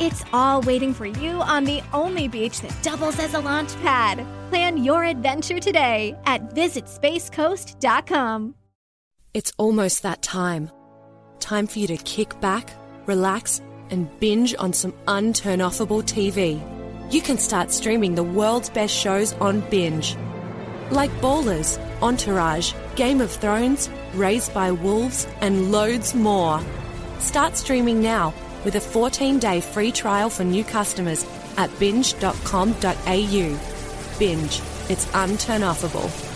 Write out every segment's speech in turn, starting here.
It's all waiting for you on the only beach that doubles as a launch pad. Plan your adventure today at visitspacecoast.com. It's almost that time. Time for you to kick back, relax, and binge on some unturnoffable TV. You can start streaming the world's best shows on Binge. Like Ballers, Entourage, Game of Thrones, Raised by Wolves, and loads more. Start streaming now with a 14 day free trial for new customers at binge.com.au. Binge. It's unturnoffable.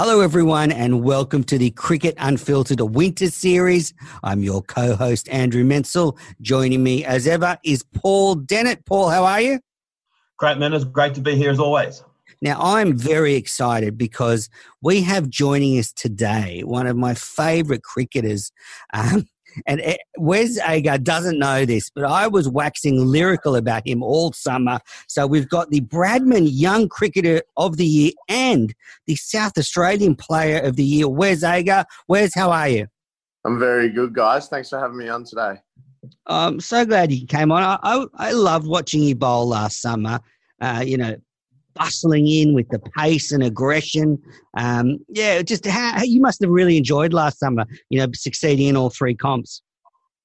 Hello, everyone, and welcome to the Cricket Unfiltered Winter Series. I'm your co host, Andrew Menczel. Joining me, as ever, is Paul Dennett. Paul, how are you? Great, man. It's great to be here as always. Now, I'm very excited because we have joining us today one of my favorite cricketers. Um, and Wes Agar doesn't know this, but I was waxing lyrical about him all summer. So we've got the Bradman Young Cricketer of the Year and the South Australian Player of the Year, Wes Agar. Wes, how are you? I'm very good, guys. Thanks for having me on today. I'm so glad you came on. I, I, I loved watching you bowl last summer. Uh, you know, bustling in with the pace and aggression. Um, yeah, just how you must have really enjoyed last summer. You know, succeeding in all three comps.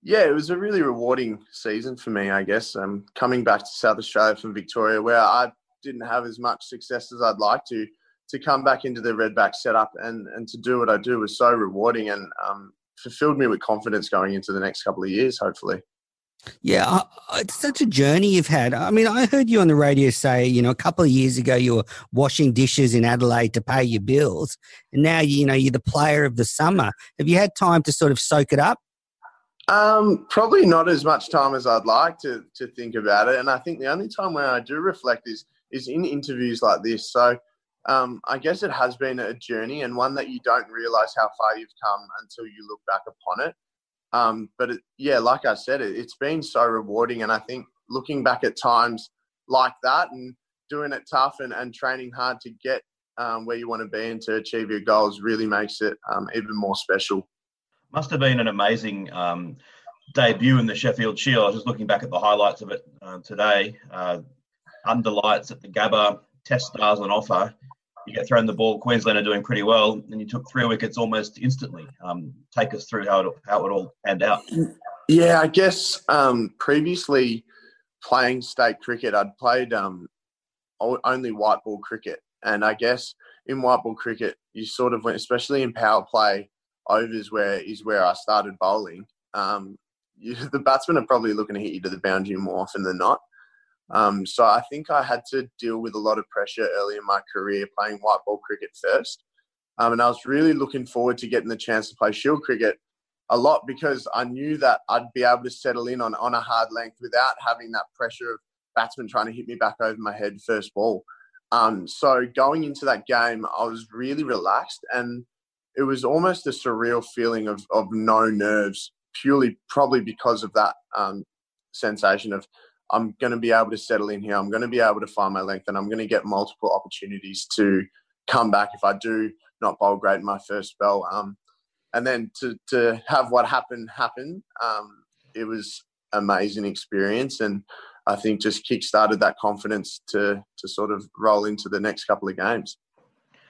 Yeah, it was a really rewarding season for me, I guess. Um, coming back to South Australia from Victoria, where I didn't have as much success as I'd like to, to come back into the redback setup and and to do what I do was so rewarding and um, fulfilled me with confidence going into the next couple of years, hopefully. Yeah, uh, it's such a journey you've had. I mean, I heard you on the radio say, you know, a couple of years ago you were washing dishes in Adelaide to pay your bills, and now you know you're the player of the summer. Have you had time to sort of soak it up? Um, probably not as much time as I'd like to to think about it, and I think the only time where I do reflect is is in interviews like this. So. Um, I guess it has been a journey and one that you don't realize how far you've come until you look back upon it. Um, but it, yeah, like I said, it, it's been so rewarding. And I think looking back at times like that and doing it tough and, and training hard to get um, where you want to be and to achieve your goals really makes it um, even more special. Must have been an amazing um, debut in the Sheffield Shield. I was just looking back at the highlights of it uh, today. Uh, under lights at the Gabba, test stars on offer. You get thrown the ball. Queensland are doing pretty well, and you took three wickets almost instantly. Um, take us through how it how it all panned out. Yeah, I guess um, previously playing state cricket, I'd played um, only white ball cricket, and I guess in white ball cricket, you sort of went, especially in power play, overs where is where I started bowling, um, you, the batsmen are probably looking to hit you to the boundary more often than not. Um, so I think I had to deal with a lot of pressure early in my career playing white ball cricket first. Um, and I was really looking forward to getting the chance to play shield cricket a lot because I knew that I'd be able to settle in on, on a hard length without having that pressure of batsmen trying to hit me back over my head first ball. Um, so going into that game, I was really relaxed and it was almost a surreal feeling of, of no nerves, purely probably because of that um, sensation of I'm going to be able to settle in here. I'm going to be able to find my length and I'm going to get multiple opportunities to come back if I do not bowl great in my first spell. Um, and then to, to have what happened happen, um, it was amazing experience. And I think just kick-started that confidence to, to sort of roll into the next couple of games.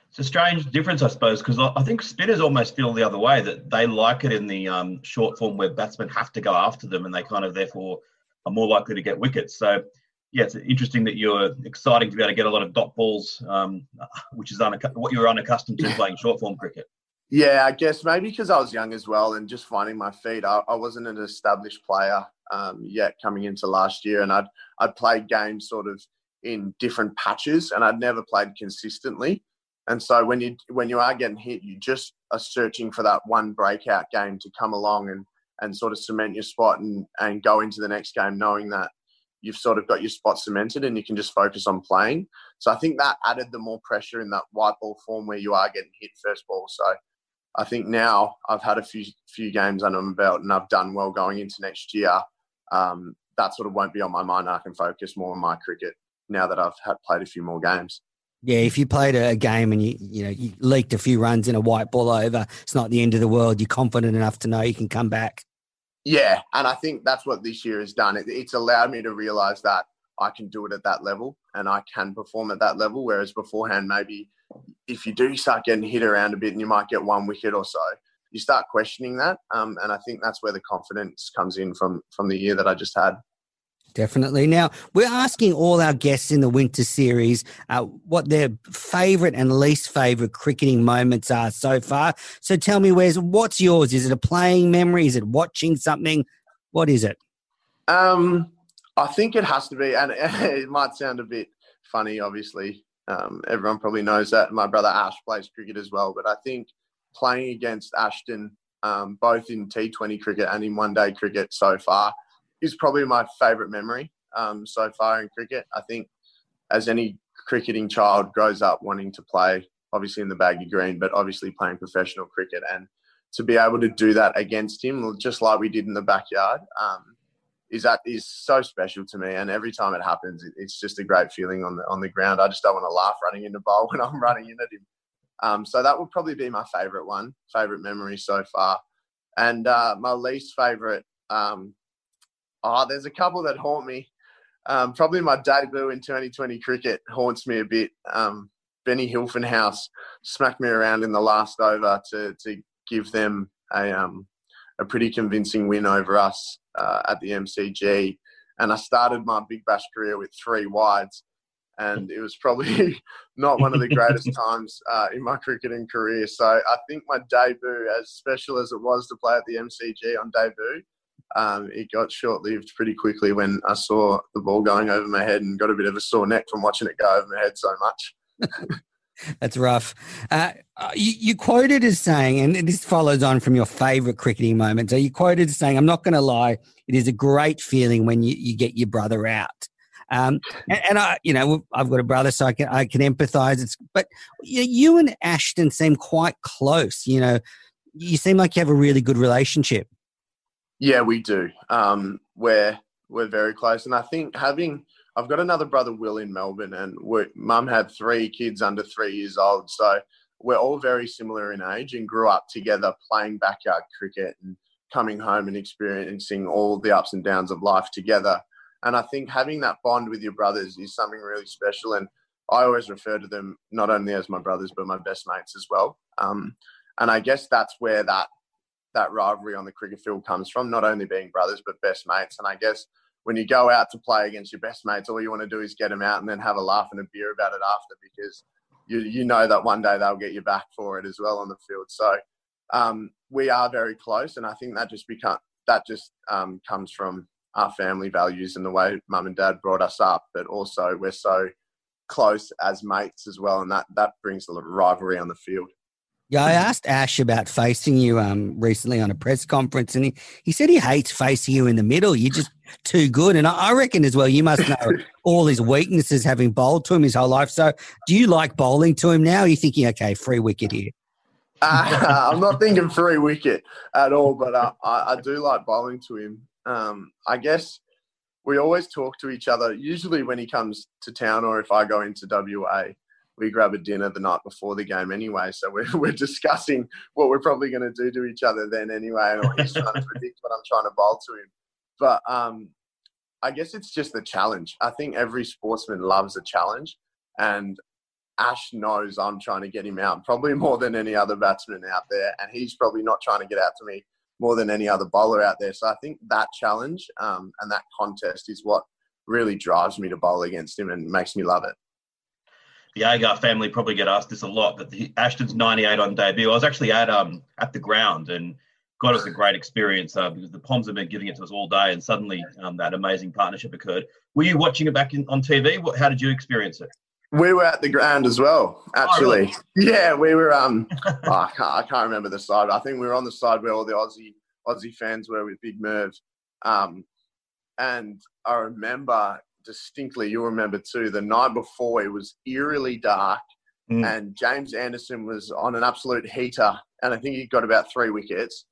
It's a strange difference, I suppose, because I think spinners almost feel the other way that they like it in the um, short form where batsmen have to go after them and they kind of therefore are more likely to get wickets. So, yeah, it's interesting that you're exciting to be able to get a lot of dot balls, um, which is unac- what you're unaccustomed to playing short form cricket. Yeah, I guess maybe because I was young as well and just finding my feet. I, I wasn't an established player um, yet coming into last year, and I'd I'd played games sort of in different patches, and I'd never played consistently. And so when you when you are getting hit, you just are searching for that one breakout game to come along and and sort of cement your spot and and go into the next game knowing that you've sort of got your spot cemented and you can just focus on playing. So I think that added the more pressure in that white ball form where you are getting hit first ball. So I think now I've had a few few games under my belt and I've done well going into next year. Um, that sort of won't be on my mind. I can focus more on my cricket now that I've had played a few more games. Yeah, if you played a game and you you know you leaked a few runs in a white ball over, it's not the end of the world. You're confident enough to know you can come back. Yeah, and I think that's what this year has done. It, it's allowed me to realise that I can do it at that level and I can perform at that level. Whereas beforehand, maybe if you do start getting hit around a bit and you might get one wicket or so, you start questioning that. Um, and I think that's where the confidence comes in from from the year that I just had. Definitely. Now, we're asking all our guests in the winter series uh, what their favourite and least favourite cricketing moments are so far. So tell me, Wes, what's yours? Is it a playing memory? Is it watching something? What is it? Um, I think it has to be, and it might sound a bit funny, obviously. Um, everyone probably knows that. My brother Ash plays cricket as well, but I think playing against Ashton, um, both in T20 cricket and in one day cricket so far, is probably my favourite memory um, so far in cricket. I think as any cricketing child grows up wanting to play, obviously in the baggy green, but obviously playing professional cricket, and to be able to do that against him, just like we did in the backyard, um, is that is so special to me. And every time it happens, it's just a great feeling on the on the ground. I just don't want to laugh running into bowl when I'm running in at him. Um, so that would probably be my favourite one, favourite memory so far. And uh, my least favourite, um, Oh, there's a couple that haunt me. Um, probably my debut in 2020 cricket haunts me a bit. Um, Benny Hilfenhaus smacked me around in the last over to to give them a um, a pretty convincing win over us uh, at the MCG. And I started my Big Bash career with three wides, and it was probably not one of the greatest times uh, in my cricketing career. So I think my debut, as special as it was to play at the MCG on debut, um, it got short lived pretty quickly when I saw the ball going over my head and got a bit of a sore neck from watching it go over my head so much. That's rough. Uh, uh, you, you, quoted as saying, and this follows on from your favorite cricketing moment. So you quoted as saying, I'm not going to lie, it is a great feeling when you, you get your brother out. Um, and, and, I, you know, I've got a brother, so I can I can empathise. But you, you and Ashton seem quite close. You know, you seem like you have a really good relationship. Yeah, we do. Um, we're we're very close, and I think having I've got another brother, Will, in Melbourne, and mum had three kids under three years old, so we're all very similar in age and grew up together playing backyard cricket and coming home and experiencing all the ups and downs of life together. And I think having that bond with your brothers is something really special. And I always refer to them not only as my brothers, but my best mates as well. Um, and I guess that's where that that rivalry on the cricket field comes from, not only being brothers, but best mates. And I guess when you go out to play against your best mates, all you want to do is get them out and then have a laugh and a beer about it after because you, you know that one day they'll get you back for it as well on the field. So, um, we are very close, and I think that just become that just um, comes from our family values and the way mum and dad brought us up, but also we're so close as mates as well, and that that brings a rivalry on the field. Yeah, I asked Ash about facing you um, recently on a press conference, and he, he said he hates facing you in the middle. You're just too good. And I, I reckon as well, you must know all his weaknesses having bowled to him his whole life. So do you like bowling to him now? Are you thinking, okay, free wicket here? Uh, I'm not thinking free wicket at all, but uh, I, I do like bowling to him. Um, I guess we always talk to each other, usually when he comes to town or if I go into WA we grab a dinner the night before the game anyway. So we're, we're discussing what we're probably going to do to each other then anyway. And he's trying to predict what I'm trying to bowl to him. But um, I guess it's just the challenge. I think every sportsman loves a challenge. And Ash knows I'm trying to get him out probably more than any other batsman out there. And he's probably not trying to get out to me more than any other bowler out there. So I think that challenge um, and that contest is what really drives me to bowl against him and makes me love it the Agar family probably get asked this a lot, but the, Ashton's 98 on debut. I was actually at um at the ground and God, it was a great experience uh, because the Poms have been giving it to us all day, and suddenly um, that amazing partnership occurred. Were you watching it back in, on TV? What, how did you experience it? We were at the ground as well, actually. Oh, really? Yeah, we were. Um, oh, I, can't, I can't remember the side. I think we were on the side where all the Aussie Aussie fans were with Big Merv. Um, and I remember distinctly, you'll remember too, the night before it was eerily dark mm. and James Anderson was on an absolute heater. And I think he got about three wickets.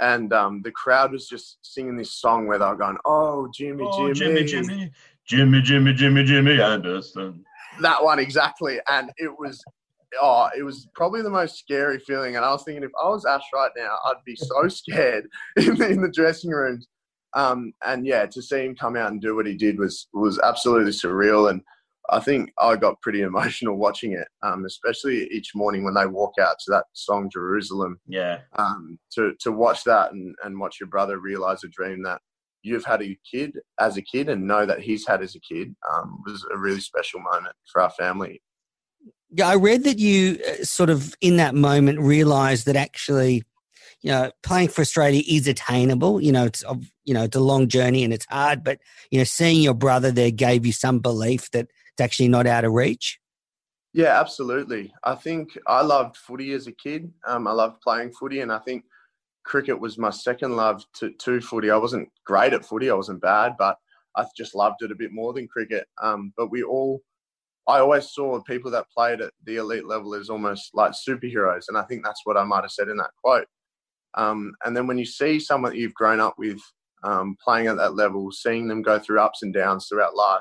And um, the crowd was just singing this song where they were going, Oh, Jimmy, oh, Jimmy, Jimmy, Jimmy, Jimmy, Jimmy, Jimmy Anderson. That one, exactly. And it was oh, it was probably the most scary feeling. And I was thinking, if I was Ash right now, I'd be so scared in the, in the dressing rooms. Um, and yeah, to see him come out and do what he did was was absolutely surreal. And I think I got pretty emotional watching it, um, especially each morning when they walk out to that song Jerusalem. Yeah. Um, to to watch that and, and watch your brother realize a dream that you've had a kid as a kid and know that he's had as a kid um, was a really special moment for our family. Yeah, I read that you uh, sort of in that moment realized that actually you know, playing for Australia is attainable. You know, it's you know it's a long journey and it's hard, but you know, seeing your brother there gave you some belief that it's actually not out of reach. Yeah, absolutely. I think I loved footy as a kid. Um, I loved playing footy, and I think cricket was my second love to, to footy. I wasn't great at footy. I wasn't bad, but I just loved it a bit more than cricket. Um, but we all, I always saw people that played at the elite level as almost like superheroes, and I think that's what I might have said in that quote. Um, and then when you see someone that you've grown up with um, playing at that level, seeing them go through ups and downs throughout life,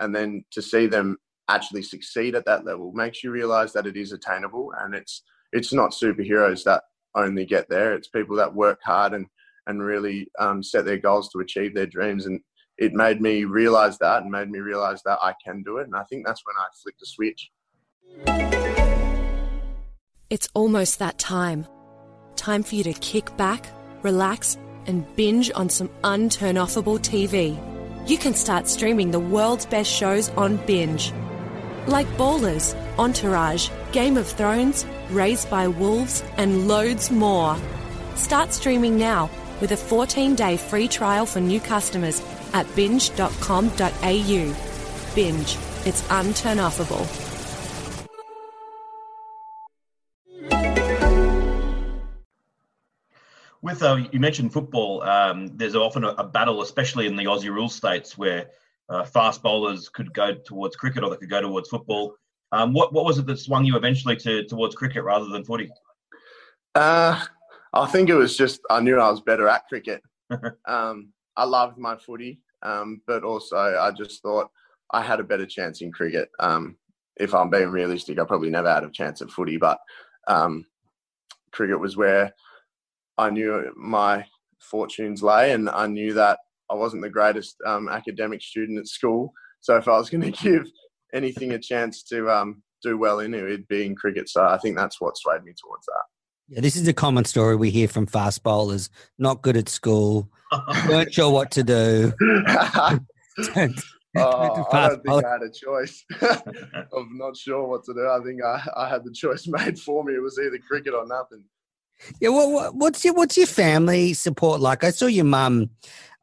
and then to see them actually succeed at that level makes you realize that it is attainable and it's it's not superheroes that only get there. It's people that work hard and and really um, set their goals to achieve their dreams. And it made me realize that and made me realize that i can do it. And i think that's when i flicked the switch. It's almost that time time for you to kick back, relax, and binge on some unturnoffable TV. You can start streaming the world's best shows on Binge. Like Ballers, Entourage, Game of Thrones, Raised by Wolves, and loads more. Start streaming now with a 14 day free trial for new customers at binge.com.au. Binge, it's unturnoffable. With uh, you mentioned football, um, there's often a, a, battle, especially in the Aussie rule states, where uh, fast bowlers could go towards cricket or they could go towards football. Um, what what was it that swung you eventually to towards cricket rather than footy? Uh, I think it was just I knew I was better at cricket. um, I loved my footy, um, but also I just thought I had a better chance in cricket. Um, if I'm being realistic, I probably never had a chance at footy, but um, cricket was where I knew my fortunes lay, and I knew that I wasn't the greatest um, academic student at school. So if I was going to give anything a chance to um, do well in it, it'd be in cricket. So I think that's what swayed me towards that. Yeah, this is a common story we hear from fast bowlers. Not good at school, weren't sure what to do. Oh, I don't think I had a choice of not sure what to do. I think I, I had the choice made for me. It was either cricket or nothing. Yeah, well, what, what's your what's your family support like? I saw your mum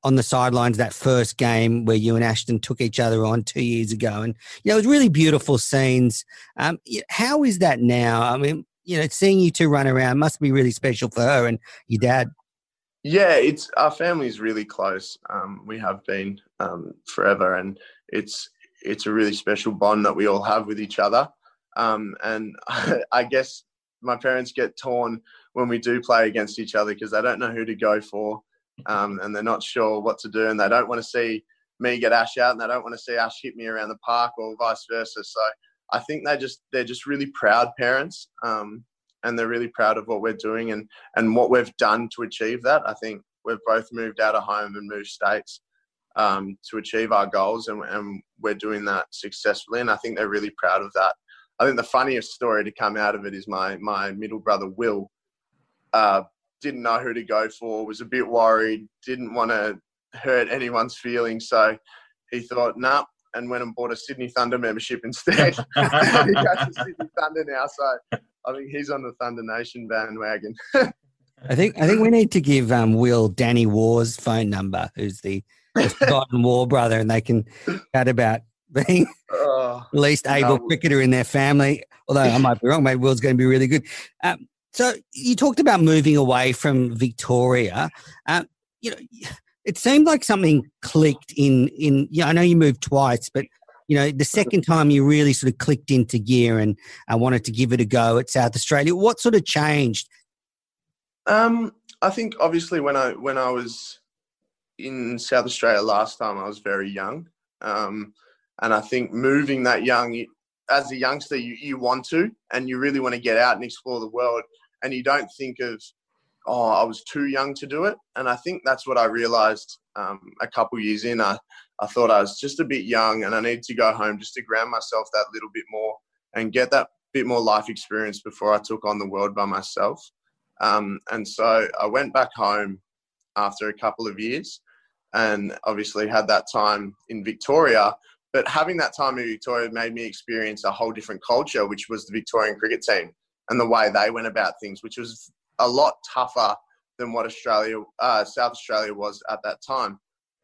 on the sidelines that first game where you and Ashton took each other on two years ago, and you know it was really beautiful scenes. Um, how is that now? I mean, you know, seeing you two run around must be really special for her and your dad. Yeah, it's our family's really close. Um, we have been um, forever, and it's it's a really special bond that we all have with each other. Um, and I guess my parents get torn when we do play against each other because they don't know who to go for, um, and they're not sure what to do, and they don't want to see me get Ash out, and they don't want to see Ash hit me around the park or vice versa. So I think they just they're just really proud parents, um, and they're really proud of what we're doing and and what we've done to achieve that. I think we've both moved out of home and moved states um, to achieve our goals, and, and we're doing that successfully. And I think they're really proud of that. I think the funniest story to come out of it is my my middle brother Will uh, didn't know who to go for, was a bit worried, didn't want to hurt anyone's feelings, so he thought, nah, and went and bought a Sydney Thunder membership instead. he goes to Sydney Thunder now, so I think he's on the Thunder Nation bandwagon. I think I think we need to give um, Will Danny Waugh's phone number, who's the, the forgotten War brother, and they can chat about being oh, least able no. cricketer in their family. Although I might be wrong, maybe Will's going to be really good. Um, so you talked about moving away from Victoria. Um, you know, it seemed like something clicked in in. Yeah, I know you moved twice, but you know, the second time you really sort of clicked into gear and I wanted to give it a go at South Australia. What sort of changed? Um, I think obviously when I when I was in South Australia last time, I was very young. Um, and I think moving that young, as a youngster, you, you want to, and you really want to get out and explore the world. And you don't think of, oh, I was too young to do it. And I think that's what I realized um, a couple years in. I, I thought I was just a bit young and I needed to go home just to ground myself that little bit more and get that bit more life experience before I took on the world by myself. Um, and so I went back home after a couple of years and obviously had that time in Victoria but having that time in Victoria made me experience a whole different culture, which was the Victorian cricket team and the way they went about things, which was a lot tougher than what Australia, uh, South Australia was at that time.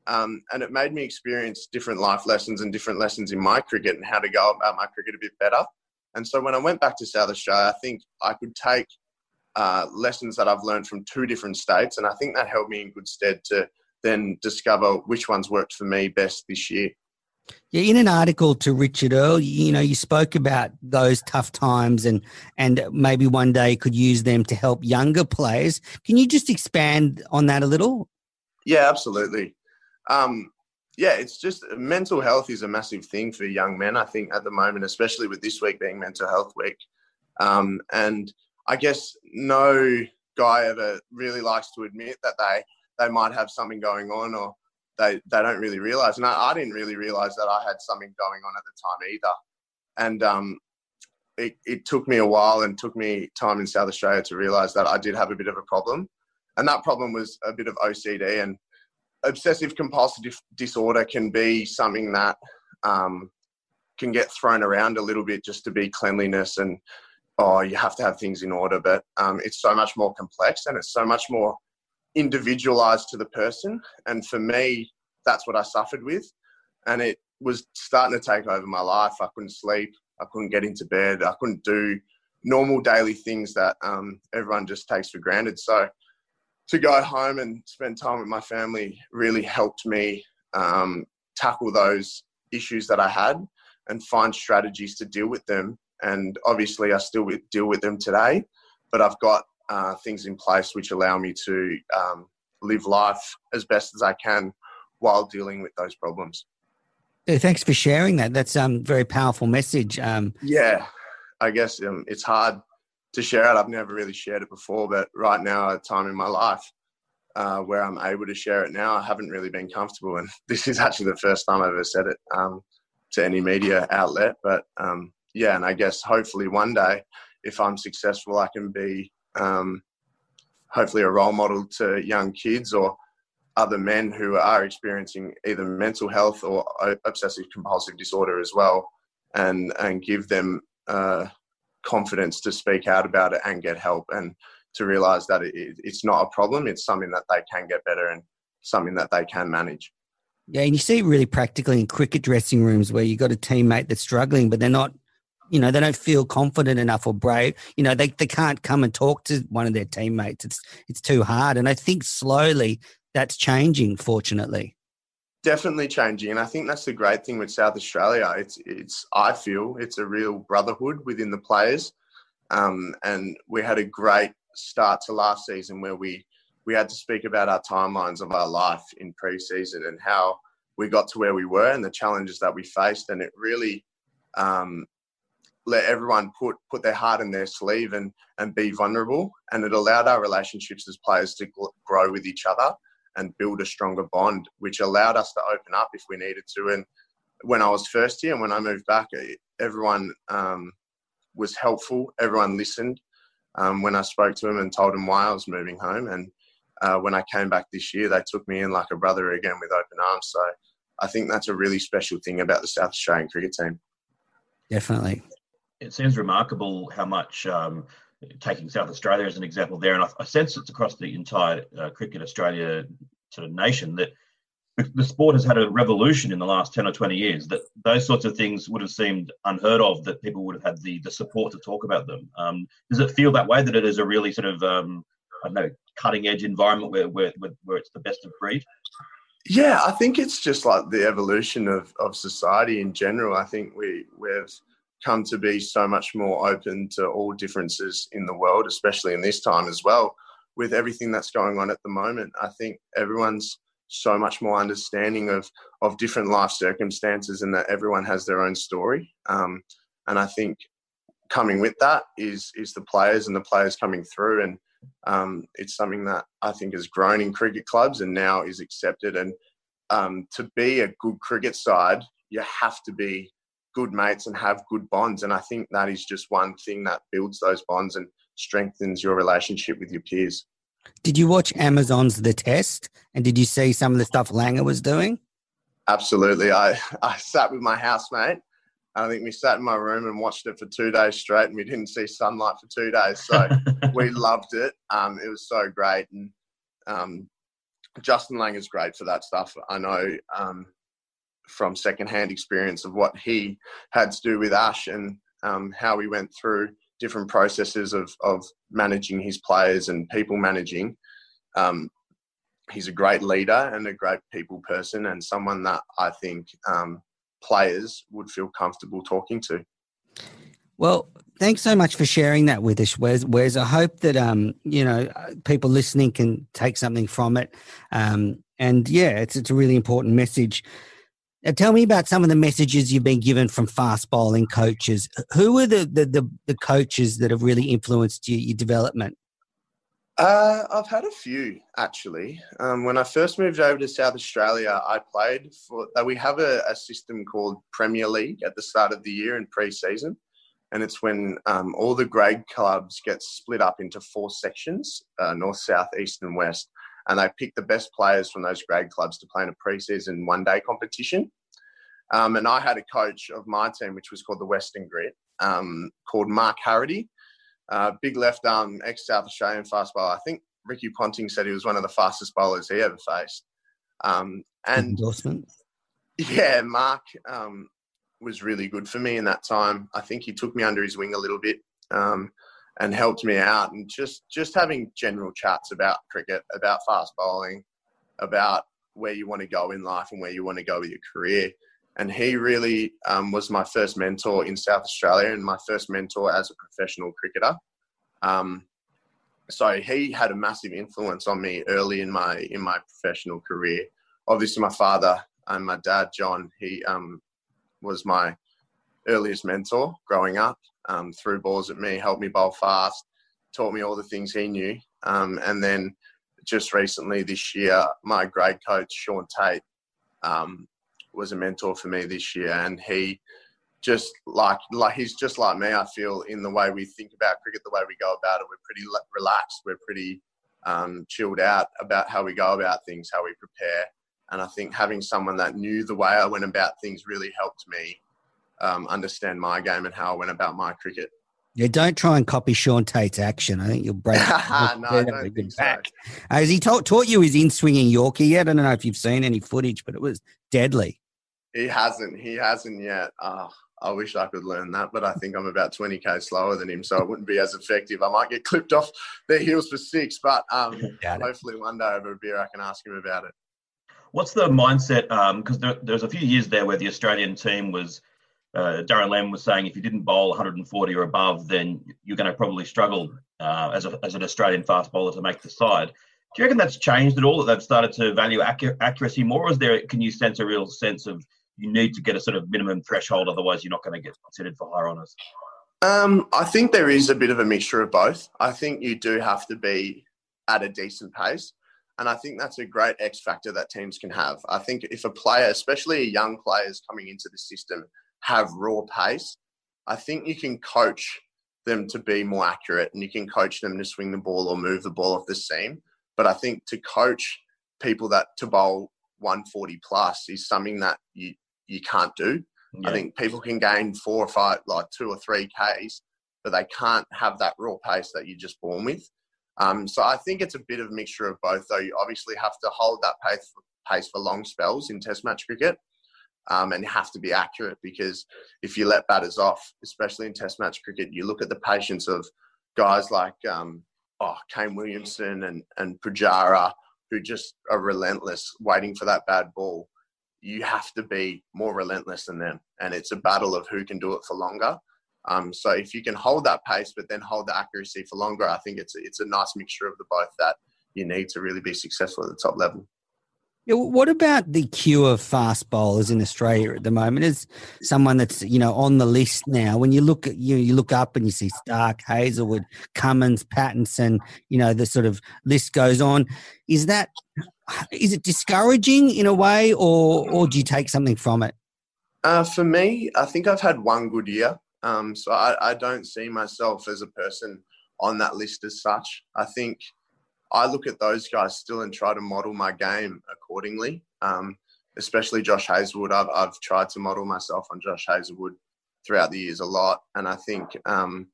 Um, and it made me experience different life lessons and different lessons in my cricket and how to go about my cricket a bit better. And so when I went back to South Australia, I think I could take uh, lessons that I've learned from two different states, and I think that held me in good stead to then discover which ones worked for me best this year. Yeah, in an article to Richard Earle, you know, you spoke about those tough times and and maybe one day could use them to help younger players. Can you just expand on that a little? Yeah, absolutely. Um, yeah, it's just mental health is a massive thing for young men. I think at the moment, especially with this week being Mental Health Week, um, and I guess no guy ever really likes to admit that they they might have something going on or they they don't really realize. And I, I, didn't really realize that I had something going on at the time either. And um, it, it took me a while and took me time in South Australia to realize that I did have a bit of a problem. And that problem was a bit of OCD and obsessive compulsive disorder can be something that um, can get thrown around a little bit just to be cleanliness and oh you have to have things in order but um, it's so much more complex and it's so much more individualized to the person. And for me, that's what I suffered with. And it was starting to take over my life. I couldn't sleep. I couldn't get into bed. I couldn't do normal daily things that um, everyone just takes for granted. So to go home and spend time with my family really helped me um, tackle those issues that I had and find strategies to deal with them. And obviously, I still deal with them today, but I've got uh, things in place which allow me to um, live life as best as I can while dealing with those problems. Yeah, thanks for sharing that. That's a um, very powerful message. Um, yeah, I guess um, it's hard to share it. I've never really shared it before, but right now, at a time in my life uh, where I'm able to share it now, I haven't really been comfortable. And this is actually the first time I've ever said it um, to any media outlet. But um, yeah, and I guess hopefully one day, if I'm successful, I can be um, hopefully a role model to young kids or other men who are experiencing either mental health or obsessive compulsive disorder as well, and and give them uh, confidence to speak out about it and get help. And to realise that it, it's not a problem. It's something that they can get better and something that they can manage. Yeah, and you see it really practically in cricket dressing rooms where you've got a teammate that's struggling, but they're not, you know, they don't feel confident enough or brave. You know, they, they can't come and talk to one of their teammates. It's it's too hard. And I think slowly that's changing, fortunately. Definitely changing. And I think that's the great thing with South Australia. It's it's I feel it's a real brotherhood within the players. Um, and we had a great start to last season where we we had to speak about our timelines of our life in pre-season and how we got to where we were and the challenges that we faced and it really um, let everyone put put their heart in their sleeve and and be vulnerable and it allowed our relationships as players to grow with each other and build a stronger bond which allowed us to open up if we needed to and when I was first here and when I moved back everyone um, was helpful everyone listened um, when I spoke to them and told them why I was moving home and uh, when I came back this year, they took me in like a brother again with open arms. So I think that's a really special thing about the South Australian cricket team. Definitely. It seems remarkable how much, um, taking South Australia as an example there, and I, sense it's across the entire uh, Cricket Australia sort of nation that the sport has had a revolution in the last 10 or 20 years that those sorts of things would have seemed unheard of that people would have had the, the support to talk about them um, does it feel that way that it is a really sort of um, i don't know cutting edge environment where, where, where it's the best of breed? Yeah, I think it's just like the evolution of, of society in general. I think we, we've come to be so much more open to all differences in the world, especially in this time as well, with everything that's going on at the moment. I think everyone's so much more understanding of, of different life circumstances and that everyone has their own story. Um, and I think coming with that is is the players and the players coming through and um, it's something that I think has grown in cricket clubs and now is accepted. And um, to be a good cricket side, you have to be good mates and have good bonds. And I think that is just one thing that builds those bonds and strengthens your relationship with your peers. Did you watch Amazon's The Test? And did you see some of the stuff Langer was doing? Absolutely. I, I sat with my housemate I think we sat in my room and watched it for two days straight, and we didn't see sunlight for two days. So we loved it. Um, it was so great, and um, Justin Lang is great for that stuff. I know um, from secondhand experience of what he had to do with Ash and um, how he went through different processes of of managing his players and people managing. Um, he's a great leader and a great people person, and someone that I think um, players would feel comfortable talking to. Well, thanks so much for sharing that with us, Wes. Wes, I hope that um, you know people listening can take something from it. Um, and yeah, it's it's a really important message. Now, tell me about some of the messages you've been given from fast bowling coaches. Who are the the, the, the coaches that have really influenced you, your development? Uh, I've had a few actually. Um, when I first moved over to South Australia, I played for. Uh, we have a, a, system called Premier League at the start of the year in pre-season, and it's when um, all the grade clubs get split up into four sections: uh, north, south, east, and west. And they pick the best players from those grade clubs to play in a pre-season one-day competition. Um, and I had a coach of my team, which was called the Western Grit, um, called Mark Harrity uh, big left arm, ex South Australian fast bowler. I think Ricky Ponting said he was one of the fastest bowlers he ever faced. Um, and endorsement. Yeah, Mark um, was really good for me in that time. I think he took me under his wing a little bit um, and helped me out, and just just having general chats about cricket, about fast bowling, about where you want to go in life and where you want to go with your career. And he really um, was my first mentor in South Australia and my first mentor as a professional cricketer. Um, so he had a massive influence on me early in my in my professional career. Obviously, my father and my dad, John, he um, was my earliest mentor growing up. Um, threw balls at me, helped me bowl fast, taught me all the things he knew. Um, and then just recently this year, my grade coach Shaun Tait, um, was a mentor for me this year, and he just like like he's just like me. I feel in the way we think about cricket, the way we go about it, we're pretty relaxed. We're pretty um, chilled out about how we go about things, how we prepare. And I think having someone that knew the way I went about things really helped me um, understand my game and how I went about my cricket. Yeah, don't try and copy Shaun Tait's action. I think you'll break. no, I don't think so. back. Uh, has he taught, taught you his in swinging yorker yet? I don't know if you've seen any footage, but it was deadly. He hasn't. He hasn't yet. Oh, I wish I could learn that, but I think I'm about 20k slower than him, so it wouldn't be as effective. I might get clipped off their heels for six, but um, hopefully one day over a beer I can ask him about it. What's the mindset? Because um, there, there's a few years there where the Australian team was, uh, Darren Lehmann was saying if you didn't bowl 140 or above, then you're going to probably struggle uh, as, a, as an Australian fast bowler to make the side. Do you reckon that's changed at all? That they've started to value accu- accuracy more, or is there? Can you sense a real sense of you need to get a sort of minimum threshold, otherwise you're not going to get considered for higher honours? Um, I think there is a bit of a mixture of both. I think you do have to be at a decent pace. And I think that's a great X factor that teams can have. I think if a player, especially a young player, is coming into the system, have raw pace, I think you can coach them to be more accurate and you can coach them to swing the ball or move the ball off the seam. But I think to coach people that to bowl 140 plus is something that you you can't do. Yeah. I think people can gain four or five, like two or three Ks, but they can't have that raw pace that you're just born with. Um, so I think it's a bit of a mixture of both, though. You obviously have to hold that pace, pace for long spells in Test match cricket. Um, and have to be accurate because if you let batters off, especially in Test match cricket, you look at the patience of guys like um, oh, Kane Williamson and, and Pujara, who just are relentless, waiting for that bad ball you have to be more relentless than them. And it's a battle of who can do it for longer. Um, so if you can hold that pace, but then hold the accuracy for longer, I think it's it's a nice mixture of the both that you need to really be successful at the top level. What about the queue of fast bowlers in Australia at the moment? Is someone that's you know on the list now? When you look at you, you look up and you see Stark, Hazlewood, Cummins, Pattinson. You know the sort of list goes on. Is that is it discouraging in a way, or or do you take something from it? Uh, for me, I think I've had one good year, um, so I, I don't see myself as a person on that list as such. I think I look at those guys still and try to model my game accordingly. Um, especially Josh Hazlewood. I've, I've tried to model myself on Josh Hazlewood throughout the years a lot. And I think um,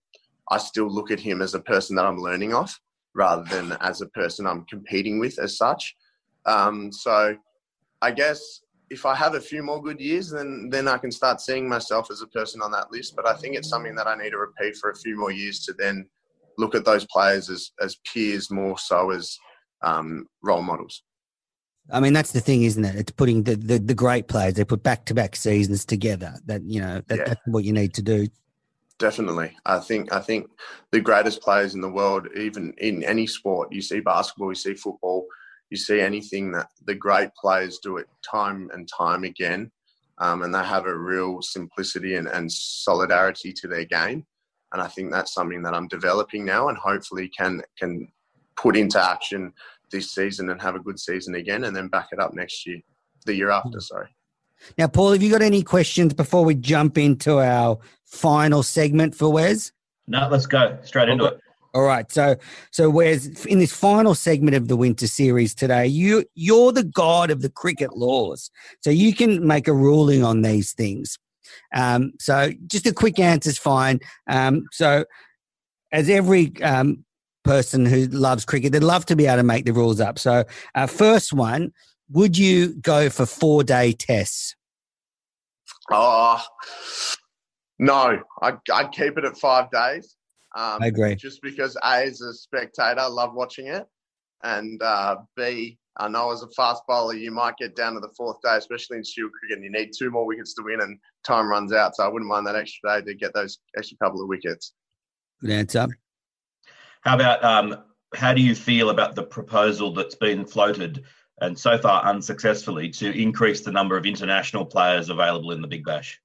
I still look at him as a person that I'm learning off rather than as a person I'm competing with as such. Um, so I guess if I have a few more good years, then then I can start seeing myself as a person on that list. But I think it's something that I need to repeat for a few more years to then look at those players as as peers more so as um, role models. I mean, that's the thing, isn't it? It's putting the, the, the great players, they put back to back seasons together. That, you know, that, yeah. that's what you need to do. Definitely. I think, I think the greatest players in the world, even in any sport, you see basketball, you see football, you see anything that the great players do it time and time again. Um, and they have a real simplicity and, and solidarity to their game and I think that's something that I'm developing now, and hopefully can can put into action this season and have a good season again, and then back it up next year, the year after. Hmm. Sorry. Now, Paul, have you got any questions before we jump into our final segment for Wes? No, let's go straight into it. All right, so so Wes in this final segment of the winter series today, you you're the god of the cricket laws, so you can make a ruling on these things. Um, so just a quick answer is fine. Um, so as every um, person who loves cricket, they'd love to be able to make the rules up. So uh, first one, would you go for four day tests? Oh, no, I, I'd keep it at five days. Um, I agree. Just because A, as a spectator, I love watching it. And uh, B, I know as a fast bowler, you might get down to the fourth day, especially in Shield cricket, and you need two more wickets to win, and time runs out. So I wouldn't mind that extra day to get those extra couple of wickets. Good answer. How about um, how do you feel about the proposal that's been floated and so far unsuccessfully to increase the number of international players available in the Big Bash?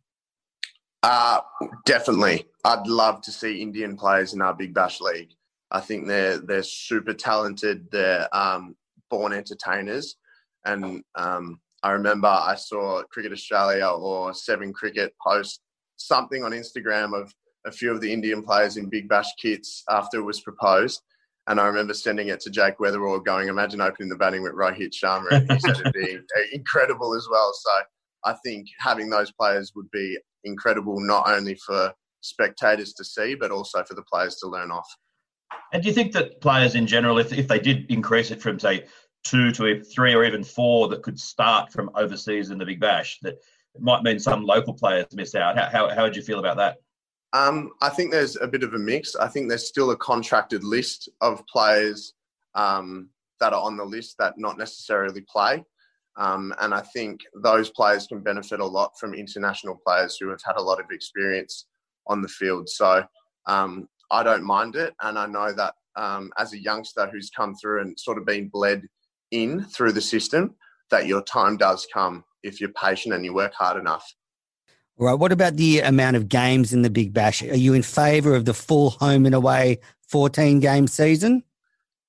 Uh, definitely. I'd love to see Indian players in our Big Bash league. I think they're they're super talented. They're um, born entertainers. And um, I remember I saw Cricket Australia or Seven Cricket post something on Instagram of a few of the Indian players in Big Bash kits after it was proposed. And I remember sending it to Jake Weatherald going, imagine opening the batting with Rohit Sharma. And he said it'd be incredible as well. So I think having those players would be incredible, not only for spectators to see, but also for the players to learn off. And do you think that players in general, if, if they did increase it from, say, two to three or even four that could start from overseas in the Big Bash, that might mean some local players miss out? How, how, how would you feel about that? Um, I think there's a bit of a mix. I think there's still a contracted list of players um, that are on the list that not necessarily play. Um, and I think those players can benefit a lot from international players who have had a lot of experience on the field. So um, I don't mind it. And I know that um, as a youngster who's come through and sort of been bled in through the system, that your time does come if you're patient and you work hard enough. All right. What about the amount of games in the Big Bash? Are you in favour of the full home and away 14 game season?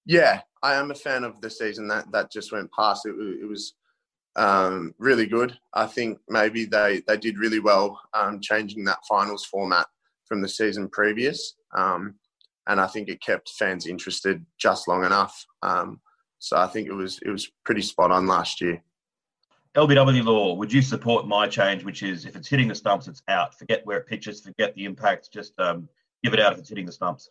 Yeah, I am a fan of the season that, that just went past. It, it was um, really good. I think maybe they, they did really well um, changing that finals format from the season previous. Um, and I think it kept fans interested just long enough. Um, so I think it was it was pretty spot on last year. LBW law, would you support my change, which is if it's hitting the stumps, it's out. Forget where it pitches, forget the impact, just um, give it out if it's hitting the stumps.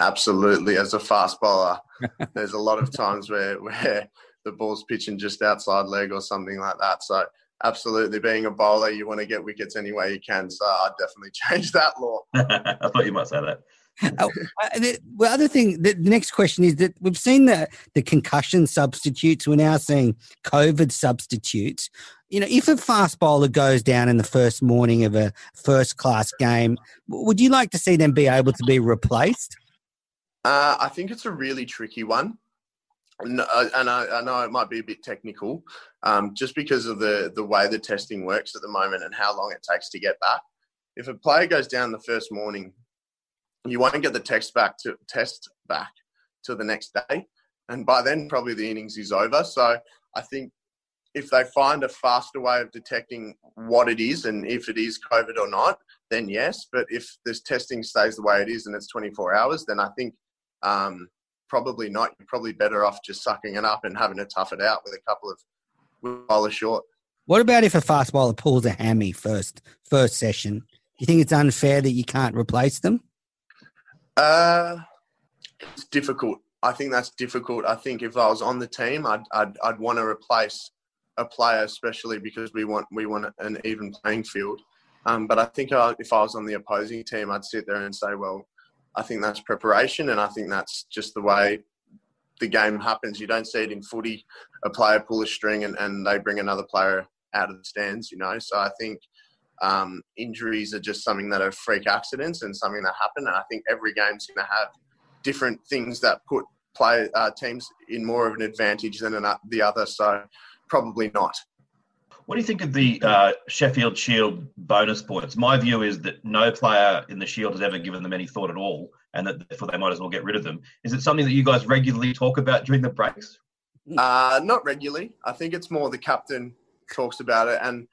Absolutely. As a fast bowler, there's a lot of times where where the ball's pitching just outside leg or something like that. So absolutely, being a bowler, you want to get wickets any way you can. So I'd definitely change that law. I thought you might say that. oh, the, well, other thing, the, the, next question is that we've seen the, the concussion substitutes. We're now seeing COVID substitutes. You know, if a fast bowler goes down in the first morning of a first class game, would you like to see them be able to be replaced? Uh, I think it's a really tricky one. And, uh, and I, I, know it might be a bit technical, um, just because of the the way the testing works at the moment and how long it takes to get back. If a player goes down the first morning, you won't get the text back to test back till the next day, and by then probably the innings is over. So I think if they find a faster way of detecting what it is and if it is COVID or not, then yes. But if this testing stays the way it is and it's 24 hours, then I think um, probably not. You're probably better off just sucking it up and having to tough it out with a couple of bowlers short. What about if a fast bowler pulls a hammy first first session? Do you think it's unfair that you can't replace them? Uh, it's difficult. I think that's difficult. I think if I was on the team, I'd I'd, I'd want to replace a player, especially because we want we want an even playing field. Um, but I think I, if I was on the opposing team, I'd sit there and say, well, I think that's preparation, and I think that's just the way the game happens. You don't see it in footy, a player pull a string and, and they bring another player out of the stands, you know. So I think um, injuries are just something that are freak accidents and something that happen. And I think every game's going to have different things that put play uh, teams in more of an advantage than the other. So probably not. What do you think of the uh, Sheffield Shield bonus points? My view is that no player in the Shield has ever given them any thought at all, and that therefore they might as well get rid of them. Is it something that you guys regularly talk about during the breaks? Uh, not regularly. I think it's more the captain talks about it, and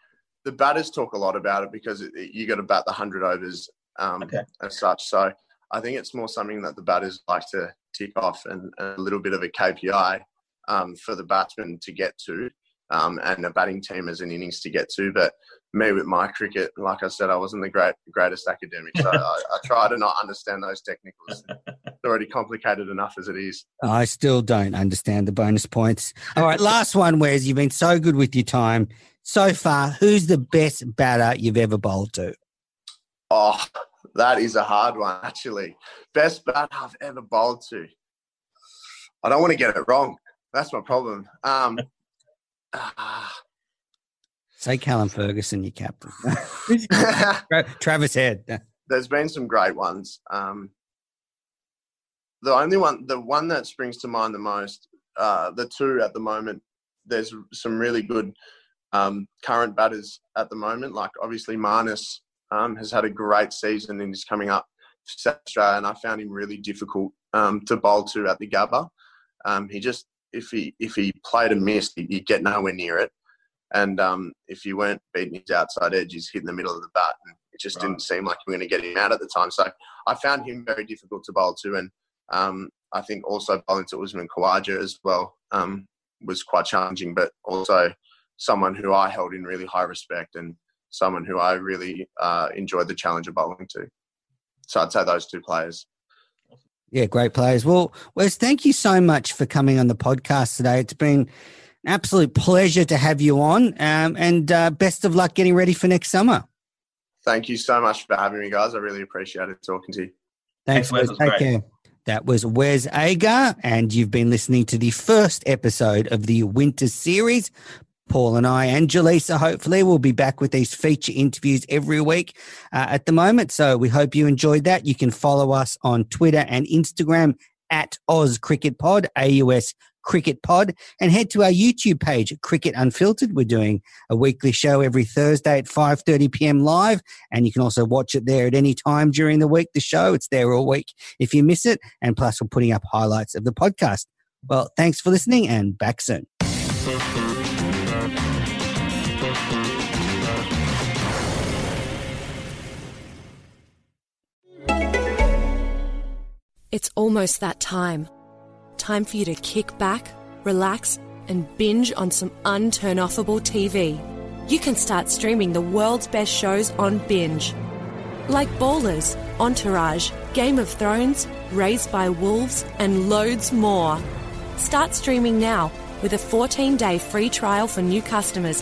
the batters talk a lot about it because it, it, you got to bat the hundred overs um, okay. as such. So I think it's more something that the batters like to tick off, and, and a little bit of a KPI um, for the batsman to get to um, and a batting team as an innings to get to. But me with my cricket, like I said, I wasn't the great greatest academic, so I, I, try to not understand those technicals. It's already complicated enough as it is. I still don't understand the bonus points. All right, last one, Wes. You've been so good with your time so far. Who's the best batter you've ever bowled to? Oh, that is a hard one, actually. Best batter I've ever bowled to. I don't want to get it wrong. That's my problem. Um, Say Callum Ferguson, your captain. Travis Head. There's been some great ones. Um, the only one, the one that springs to mind the most, uh, the two at the moment, there's some really good um, current batters at the moment. Like obviously Marnus um, has had a great season and is coming up for Australia, and I found him really difficult um, to bowl to at the Gabba. Um, he just if he if he played a miss, he'd get nowhere near it. And um, if you weren't beating his outside edge, he's hitting the middle of the bat, and it just right. didn't seem like you were going to get him out at the time. So I found him very difficult to bowl to, and um, I think also bowling to Usman Khawaja as well um, was quite challenging, but also someone who I held in really high respect and someone who I really uh, enjoyed the challenge of bowling to. so I'd say those two players. Yeah, great players. Well, Wes, thank you so much for coming on the podcast today. It's been an absolute pleasure to have you on, um, and uh, best of luck getting ready for next summer. Thank you so much for having me, guys. I really appreciate it talking to you. Thanks, Wes. Take care. That was Wes Agar, and you've been listening to the first episode of the Winter Series. Paul and I and Jaleesa, hopefully, will be back with these feature interviews every week uh, at the moment. So we hope you enjoyed that. You can follow us on Twitter and Instagram at Oz Cricket Pod, AUS Cricket Pod, and head to our YouTube page, Cricket Unfiltered. We're doing a weekly show every Thursday at 5.30 p.m. live, and you can also watch it there at any time during the week, the show. It's there all week if you miss it. And plus, we're putting up highlights of the podcast. Well, thanks for listening and back soon. It's almost that time. Time for you to kick back, relax, and binge on some unturnoffable TV. You can start streaming the world's best shows on Binge. Like Ballers, Entourage, Game of Thrones, Raised by Wolves, and loads more. Start streaming now with a 14 day free trial for new customers